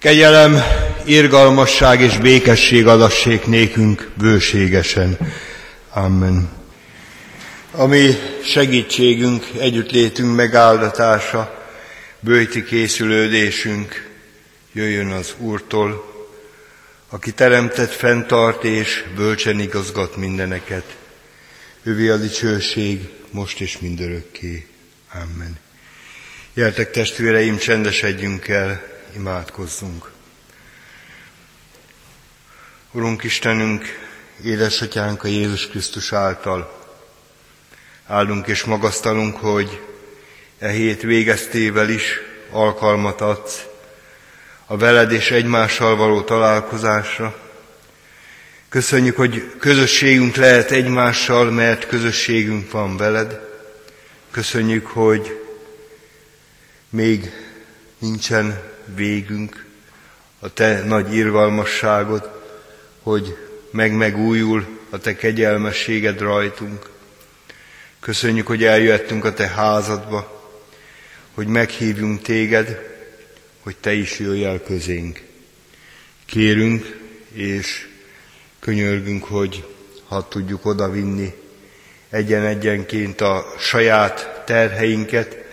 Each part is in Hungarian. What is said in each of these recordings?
Kegyelem, irgalmasság és békesség adassék nékünk bőségesen. Amen. Ami segítségünk, együttlétünk megáldatása, bőti készülődésünk jöjjön az Úrtól, aki teremtett, fenntart és bölcsen igazgat mindeneket. Ővi a dicsőség, most és mindörökké. Amen. Gyertek testvéreim, csendesedjünk el, imádkozzunk. Urunk Istenünk, édesatyánk a Jézus Krisztus által, áldunk és magasztalunk, hogy e hét végeztével is alkalmat adsz a veled és egymással való találkozásra. Köszönjük, hogy közösségünk lehet egymással, mert közösségünk van veled. Köszönjük, hogy még nincsen végünk, a te nagy irgalmasságod, hogy meg-megújul a te kegyelmességed rajtunk. Köszönjük, hogy eljöttünk a te házadba, hogy meghívjunk téged, hogy te is jöjj el közénk. Kérünk és könyörgünk, hogy ha tudjuk odavinni egyen-egyenként a saját terheinket,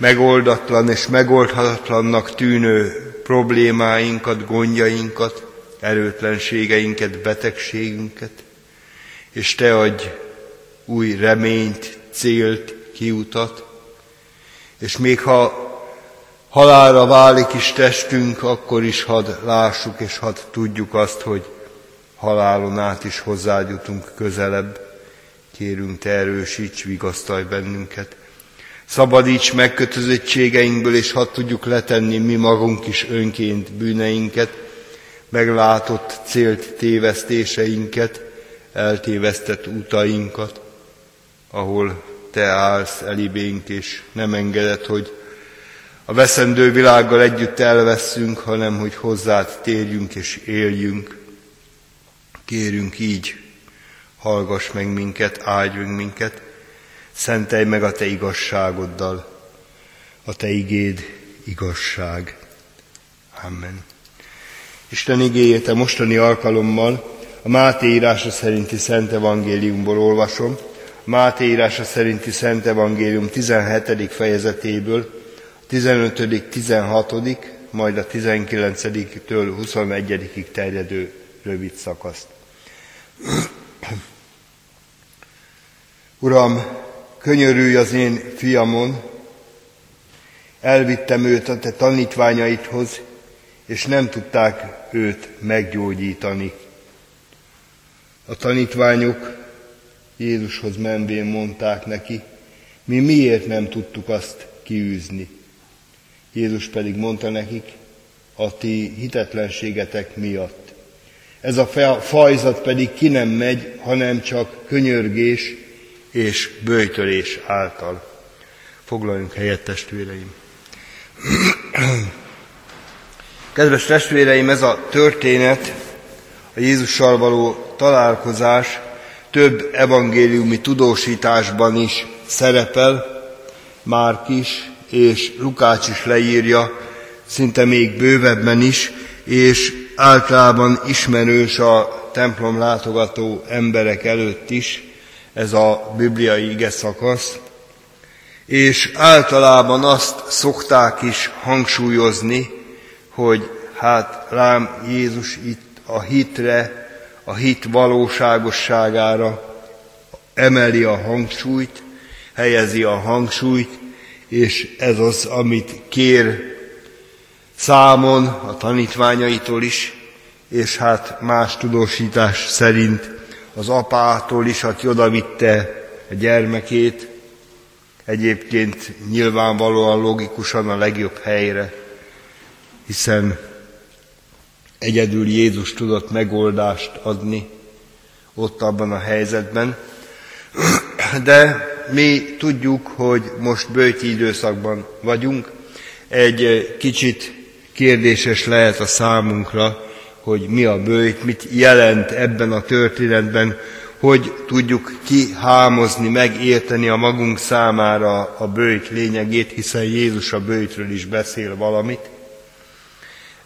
megoldatlan és megoldhatatlannak tűnő problémáinkat, gondjainkat, erőtlenségeinket, betegségünket, és Te adj új reményt, célt, kiutat, és még ha halálra válik is testünk, akkor is hadd lássuk és hadd tudjuk azt, hogy halálon át is hozzájutunk közelebb. Kérünk, Te erősíts, vigasztalj bennünket. Szabadíts megkötözöttségeinkből, és hadd tudjuk letenni mi magunk is önként bűneinket, meglátott célt tévesztéseinket, eltévesztett utainkat, ahol Te állsz elibénk, és nem engedett, hogy a veszendő világgal együtt elveszünk, hanem hogy hozzád térjünk és éljünk. Kérünk így, hallgass meg minket, áldj meg minket, szentelj meg a Te igazságoddal, a Te igéd igazság. Amen. Isten igéjét a mostani alkalommal a Máté írása szerinti Szent Evangéliumból olvasom, Máté írása szerinti Szent Evangélium 17. fejezetéből, 15., 16., majd a 19-től 21-ig terjedő rövid szakaszt. Uram, könyörülj az én fiamon, elvittem őt a te tanítványaidhoz, és nem tudták őt meggyógyítani. A tanítványok Jézushoz menvén mondták neki, mi miért nem tudtuk azt kiűzni. Jézus pedig mondta nekik, a ti hitetlenségetek miatt. Ez a fajzat pedig ki nem megy, hanem csak könyörgés és bőjtölés által. Foglaljunk helyet, testvéreim! Kedves testvéreim, ez a történet, a Jézussal való találkozás több evangéliumi tudósításban is szerepel, Márk is, és Lukács is leírja, szinte még bővebben is, és általában ismerős a templom látogató emberek előtt is ez a bibliai ige szakasz, és általában azt szokták is hangsúlyozni, hogy hát rám Jézus itt a hitre, a hit valóságosságára emeli a hangsúlyt, helyezi a hangsúlyt, és ez az, amit kér számon a tanítványaitól is, és hát más tudósítás szerint az apától is, aki odavitte a gyermekét, egyébként nyilvánvalóan logikusan a legjobb helyre, hiszen egyedül Jézus tudott megoldást adni ott abban a helyzetben, de mi tudjuk, hogy most bőti időszakban vagyunk. Egy kicsit kérdéses lehet a számunkra, hogy mi a bőjt, mit jelent ebben a történetben, hogy tudjuk kihámozni, megérteni a magunk számára a bőjt lényegét, hiszen Jézus a bőjtről is beszél valamit.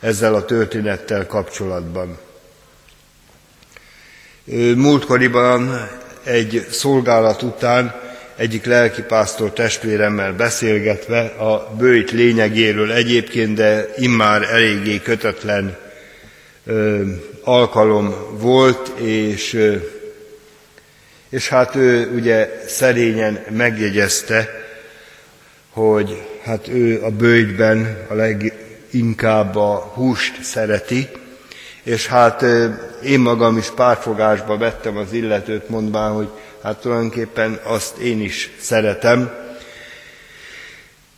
ezzel a történettel kapcsolatban. Múltkoriban egy szolgálat után egyik lelkipásztor testvéremmel beszélgetve a bőjt lényegéről egyébként, de immár eléggé kötetlen alkalom volt, és, és hát ő ugye szerényen megjegyezte, hogy hát ő a bőjtben a leginkább a húst szereti, és hát én magam is párfogásba vettem az illetőt, mondván, hogy hát tulajdonképpen azt én is szeretem.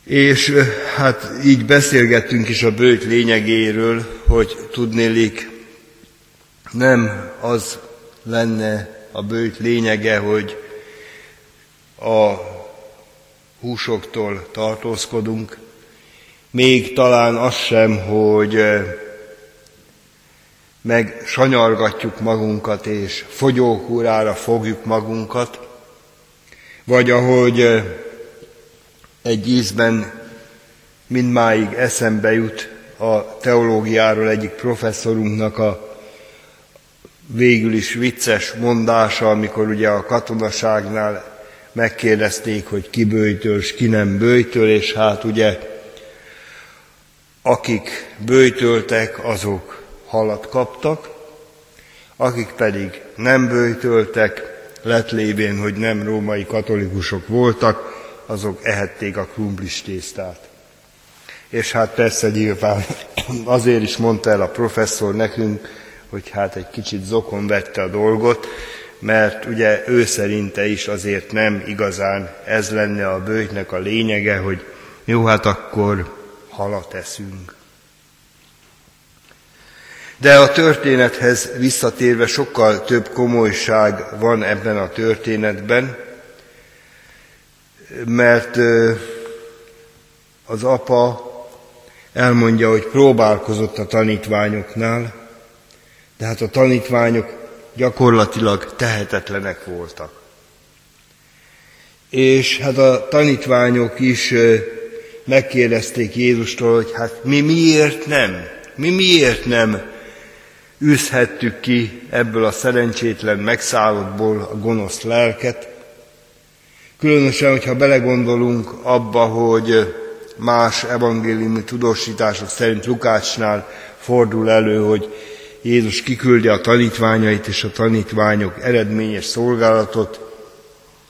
És hát így beszélgettünk is a bőt lényegéről, hogy tudnélik, nem az lenne a bőt lényege, hogy a húsoktól tartózkodunk, még talán az sem, hogy meg sanyargatjuk magunkat, és fogyókúrára fogjuk magunkat, vagy ahogy egy ízben mindmáig eszembe jut a teológiáról egyik professzorunknak a végül is vicces mondása, amikor ugye a katonaságnál megkérdezték, hogy ki bőjtöl, és ki nem bőjtöl, és hát ugye akik bőjtöltek, azok halat kaptak, akik pedig nem bőjtöltek, lett lévén, hogy nem római katolikusok voltak, azok ehették a krumplis tésztát. És hát persze nyilván azért is mondta el a professzor nekünk, hogy hát egy kicsit zokon vette a dolgot, mert ugye ő szerinte is azért nem igazán ez lenne a bőjtnek a lényege, hogy jó, hát akkor halat eszünk. De a történethez visszatérve sokkal több komolyság van ebben a történetben, mert az apa elmondja, hogy próbálkozott a tanítványoknál, de hát a tanítványok gyakorlatilag tehetetlenek voltak. És hát a tanítványok is megkérdezték Jézustól, hogy hát mi miért nem? Mi miért nem űzhettük ki ebből a szerencsétlen megszállottból a gonosz lelket. Különösen, hogyha belegondolunk abba, hogy más evangéliumi tudósítások szerint Lukácsnál fordul elő, hogy Jézus kiküldi a tanítványait, és a tanítványok eredményes szolgálatot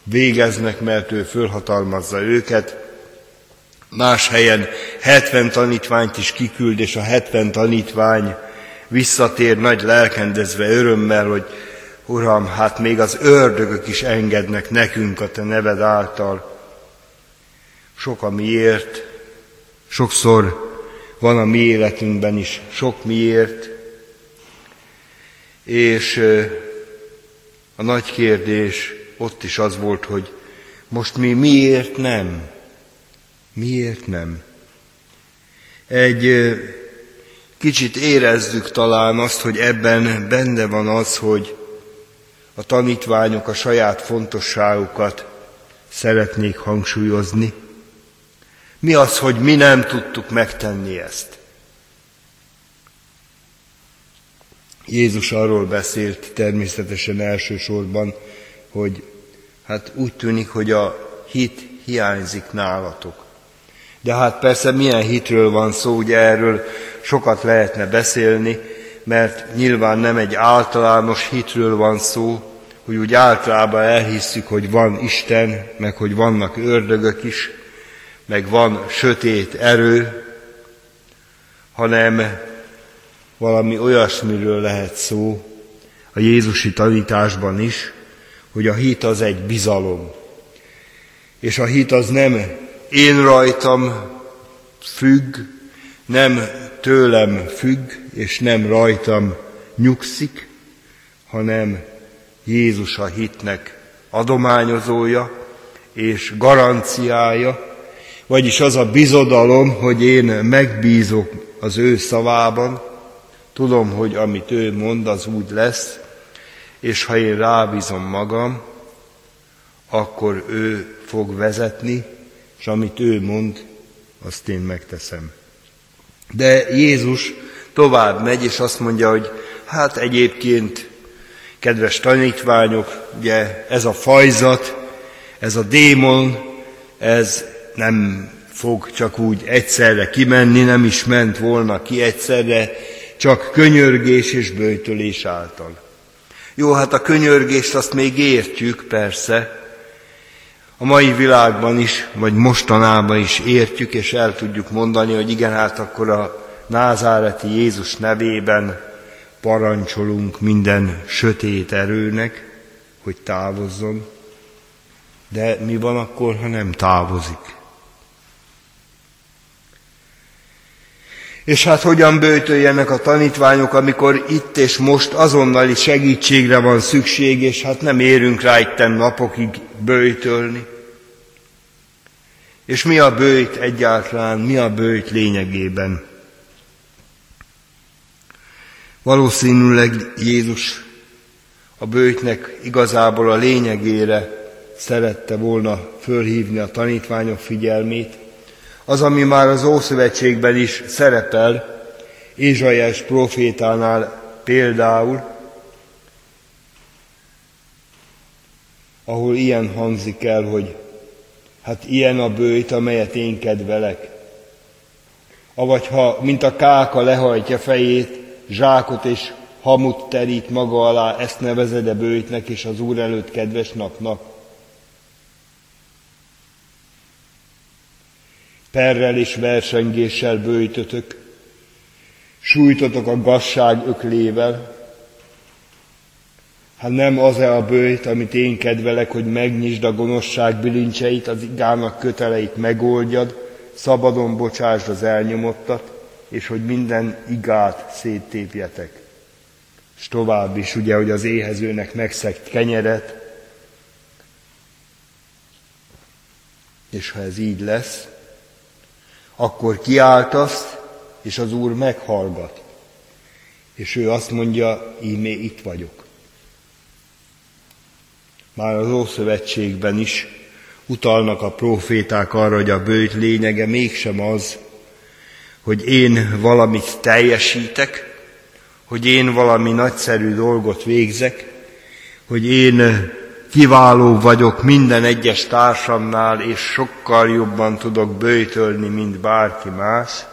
végeznek, mert ő fölhatalmazza őket. Más helyen 70 tanítványt is kiküld, és a 70 tanítvány visszatér nagy lelkendezve örömmel, hogy Uram, hát még az ördögök is engednek nekünk a Te neved által. Sok a miért, sokszor van a mi életünkben is sok miért, és a nagy kérdés ott is az volt, hogy most mi miért nem? Miért nem? Egy kicsit érezzük talán azt, hogy ebben benne van az, hogy a tanítványok a saját fontosságukat szeretnék hangsúlyozni. Mi az, hogy mi nem tudtuk megtenni ezt? Jézus arról beszélt természetesen elsősorban, hogy hát úgy tűnik, hogy a hit hiányzik nálatok. De hát persze milyen hitről van szó, ugye erről sokat lehetne beszélni, mert nyilván nem egy általános hitről van szó, hogy úgy általában elhisszük, hogy van Isten, meg hogy vannak ördögök is, meg van sötét erő, hanem valami olyasmiről lehet szó a Jézusi tanításban is, hogy a hit az egy bizalom. És a hit az nem én rajtam függ, nem tőlem függ, és nem rajtam nyugszik, hanem Jézus a hitnek adományozója és garanciája, vagyis az a bizodalom, hogy én megbízok az ő szavában, tudom, hogy amit ő mond, az úgy lesz, és ha én rábízom magam, akkor ő fog vezetni, és amit ő mond, azt én megteszem. De Jézus tovább megy, és azt mondja, hogy hát egyébként, kedves tanítványok, ugye ez a fajzat, ez a démon, ez nem fog csak úgy egyszerre kimenni, nem is ment volna ki egyszerre, csak könyörgés és bőjtölés által. Jó, hát a könyörgést azt még értjük, persze, a mai világban is, vagy mostanában is értjük, és el tudjuk mondani, hogy igen, hát akkor a názáreti Jézus nevében parancsolunk minden sötét erőnek, hogy távozzon. De mi van akkor, ha nem távozik? És hát hogyan bőtöljenek a tanítványok, amikor itt és most azonnali segítségre van szükség, és hát nem érünk rá itten napokig bőjtölni. És mi a bőjt egyáltalán, mi a bőjt lényegében? Valószínűleg Jézus a bőjtnek igazából a lényegére szerette volna fölhívni a tanítványok figyelmét, az, ami már az Ószövetségben is szerepel, Ézsaiás profétánál például, ahol ilyen hangzik el, hogy hát ilyen a bőjt, amelyet én kedvelek. Avagy ha, mint a káka lehajtja fejét, zsákot és hamut terít maga alá, ezt nevezed-e bőjtnek és az Úr előtt kedves napnak? perrel és versengéssel bőjtötök, sújtotok a gazság öklével, Hát nem az-e a bőjt, amit én kedvelek, hogy megnyisd a gonoszság bilincseit, az igának köteleit megoldjad, szabadon bocsásd az elnyomottat, és hogy minden igát széttépjetek. És tovább is, ugye, hogy az éhezőnek megszegt kenyeret, és ha ez így lesz, akkor kiáltasz, és az Úr meghallgat. És ő azt mondja, ímé itt vagyok. Már az Ószövetségben is utalnak a proféták arra, hogy a bőjt lényege mégsem az, hogy én valamit teljesítek, hogy én valami nagyszerű dolgot végzek, hogy én kiváló vagyok minden egyes társamnál, és sokkal jobban tudok bőjtölni, mint bárki más.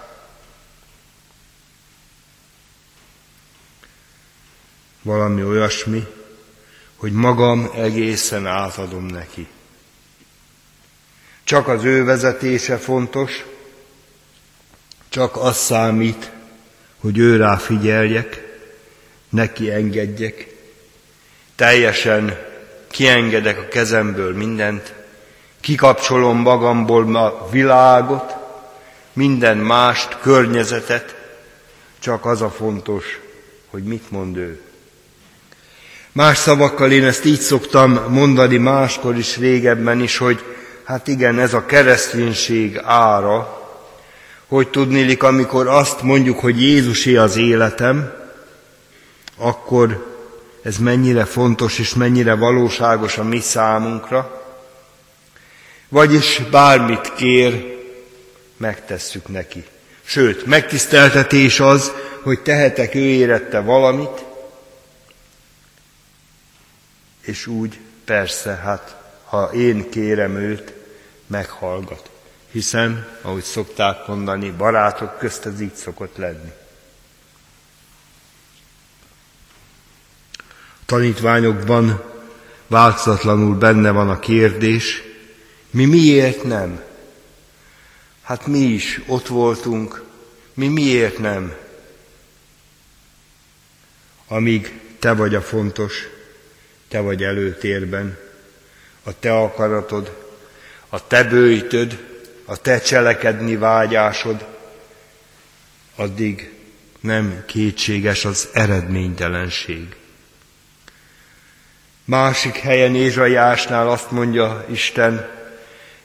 Valami olyasmi, hogy magam egészen átadom neki. Csak az ő vezetése fontos, csak az számít, hogy ő rá figyeljek, neki engedjek, teljesen kiengedek a kezemből mindent, kikapcsolom magamból a világot, minden mást, környezetet, csak az a fontos, hogy mit mond ő. Más szavakkal én ezt így szoktam mondani máskor is, régebben is, hogy hát igen, ez a kereszténység ára, hogy tudnélik, amikor azt mondjuk, hogy Jézusé az életem, akkor ez mennyire fontos és mennyire valóságos a mi számunkra. Vagyis bármit kér, megtesszük neki. Sőt, megtiszteltetés az, hogy tehetek ő érette valamit, és úgy persze, hát ha én kérem őt, meghallgat. Hiszen, ahogy szokták mondani, barátok közt ez így szokott lenni. tanítványokban változatlanul benne van a kérdés, mi miért nem? Hát mi is ott voltunk, mi miért nem? Amíg te vagy a fontos, te vagy előtérben, a te akaratod, a te bőjtöd, a te cselekedni vágyásod, addig nem kétséges az eredménytelenség. Másik helyen Ézsaiásnál azt mondja Isten,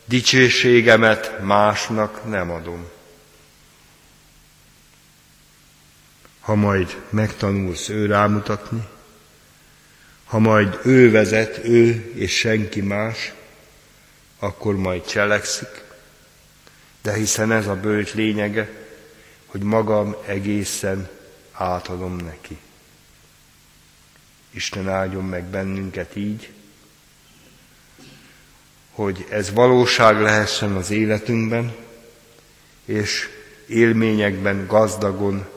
dicsőségemet másnak nem adom. Ha majd megtanulsz ő rámutatni, ha majd ő vezet, ő és senki más, akkor majd cselekszik, de hiszen ez a bőt lényege, hogy magam egészen átadom neki. Isten áldjon meg bennünket így, hogy ez valóság lehessen az életünkben, és élményekben gazdagon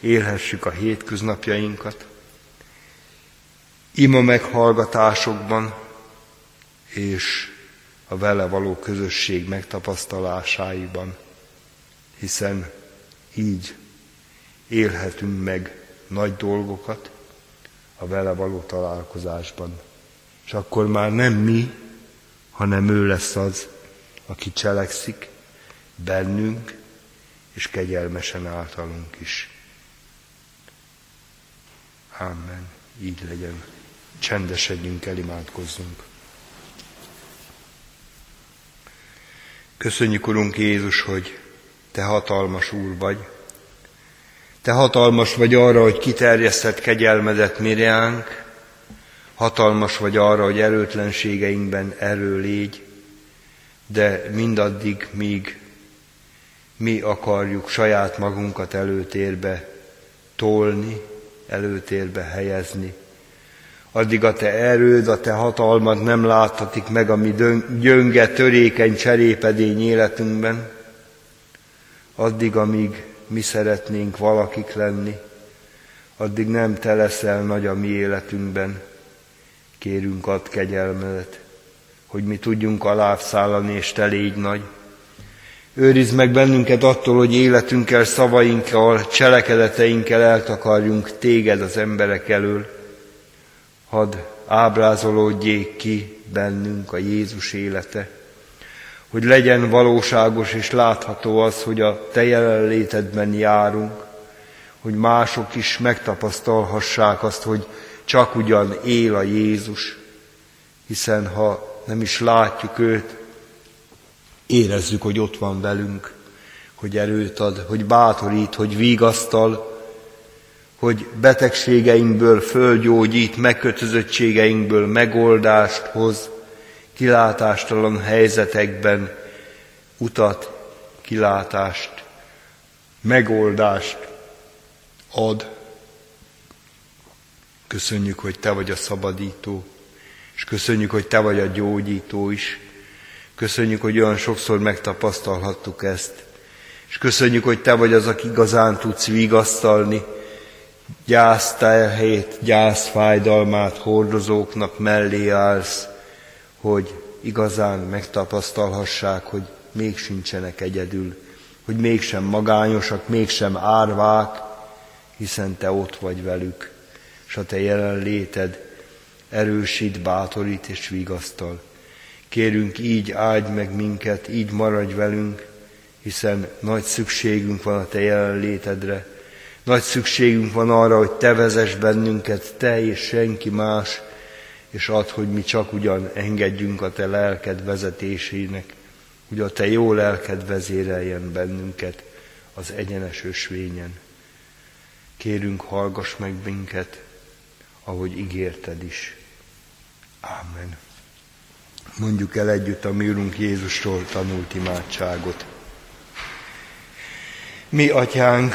élhessük a hétköznapjainkat, ima meghallgatásokban és a vele való közösség megtapasztalásáiban, hiszen így élhetünk meg nagy dolgokat a vele való találkozásban. És akkor már nem mi, hanem ő lesz az, aki cselekszik bennünk, és kegyelmesen általunk is. Amen. Így legyen. Csendesedjünk el, imádkozzunk. Köszönjük, Urunk Jézus, hogy Te hatalmas Úr vagy. Te hatalmas vagy arra, hogy kiterjesztett kegyelmedet mirjánk, hatalmas vagy arra, hogy erőtlenségeinkben erő légy, de mindaddig, míg mi akarjuk saját magunkat előtérbe tolni, előtérbe helyezni, addig a te erőd, a te hatalmad nem láthatik meg a mi gyönge, törékeny cserépedény életünkben, addig, amíg mi szeretnénk valakik lenni, addig nem te leszel nagy a mi életünkben. Kérünk ad kegyelmedet, hogy mi tudjunk alászállani, és te légy nagy. Őrizd meg bennünket attól, hogy életünkkel, szavainkkal, cselekedeteinkkel eltakarjunk téged az emberek elől, hadd ábrázolódjék ki bennünk a Jézus élete, hogy legyen valóságos és látható az, hogy a Te jelenlétedben járunk, hogy mások is megtapasztalhassák azt, hogy csak ugyan él a Jézus, hiszen ha nem is látjuk őt, érezzük, hogy ott van velünk, hogy erőt ad, hogy bátorít, hogy vigasztal, hogy betegségeinkből fölgyógyít, megkötözöttségeinkből megoldást hoz, kilátástalan helyzetekben utat, kilátást, megoldást ad. Köszönjük, hogy Te vagy a szabadító, és köszönjük, hogy Te vagy a gyógyító is. Köszönjük, hogy olyan sokszor megtapasztalhattuk ezt. És köszönjük, hogy Te vagy az, aki igazán tudsz vigasztalni, gyász terhét, gyász fájdalmát hordozóknak mellé állsz, hogy igazán megtapasztalhassák, hogy még sincsenek egyedül, hogy mégsem magányosak, mégsem árvák, hiszen Te ott vagy velük, és a Te jelenléted erősít, bátorít és vigasztal. Kérünk, így áldj meg minket, így maradj velünk, hiszen nagy szükségünk van a Te jelenlétedre, nagy szükségünk van arra, hogy Te vezess bennünket, Te és senki más, és add, hogy mi csak ugyan engedjünk a Te lelked vezetésének, hogy a Te jó lelked vezéreljen bennünket az egyenes ösvényen. Kérünk, hallgass meg minket, ahogy ígérted is. Ámen. Mondjuk el együtt a mi Urunk Jézustól tanult imádságot. Mi, Atyánk,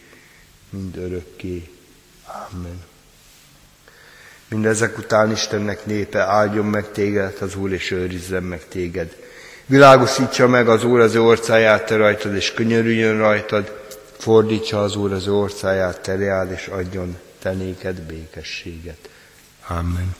mind örökké. Amen. Mindezek után Istennek népe áldjon meg téged, az Úr, és őrizzen meg téged. Világosítsa meg az Úr az orcáját te rajtad, és könyörüljön rajtad, fordítsa az Úr az orcáját te reád, és adjon te néked békességet. Amen.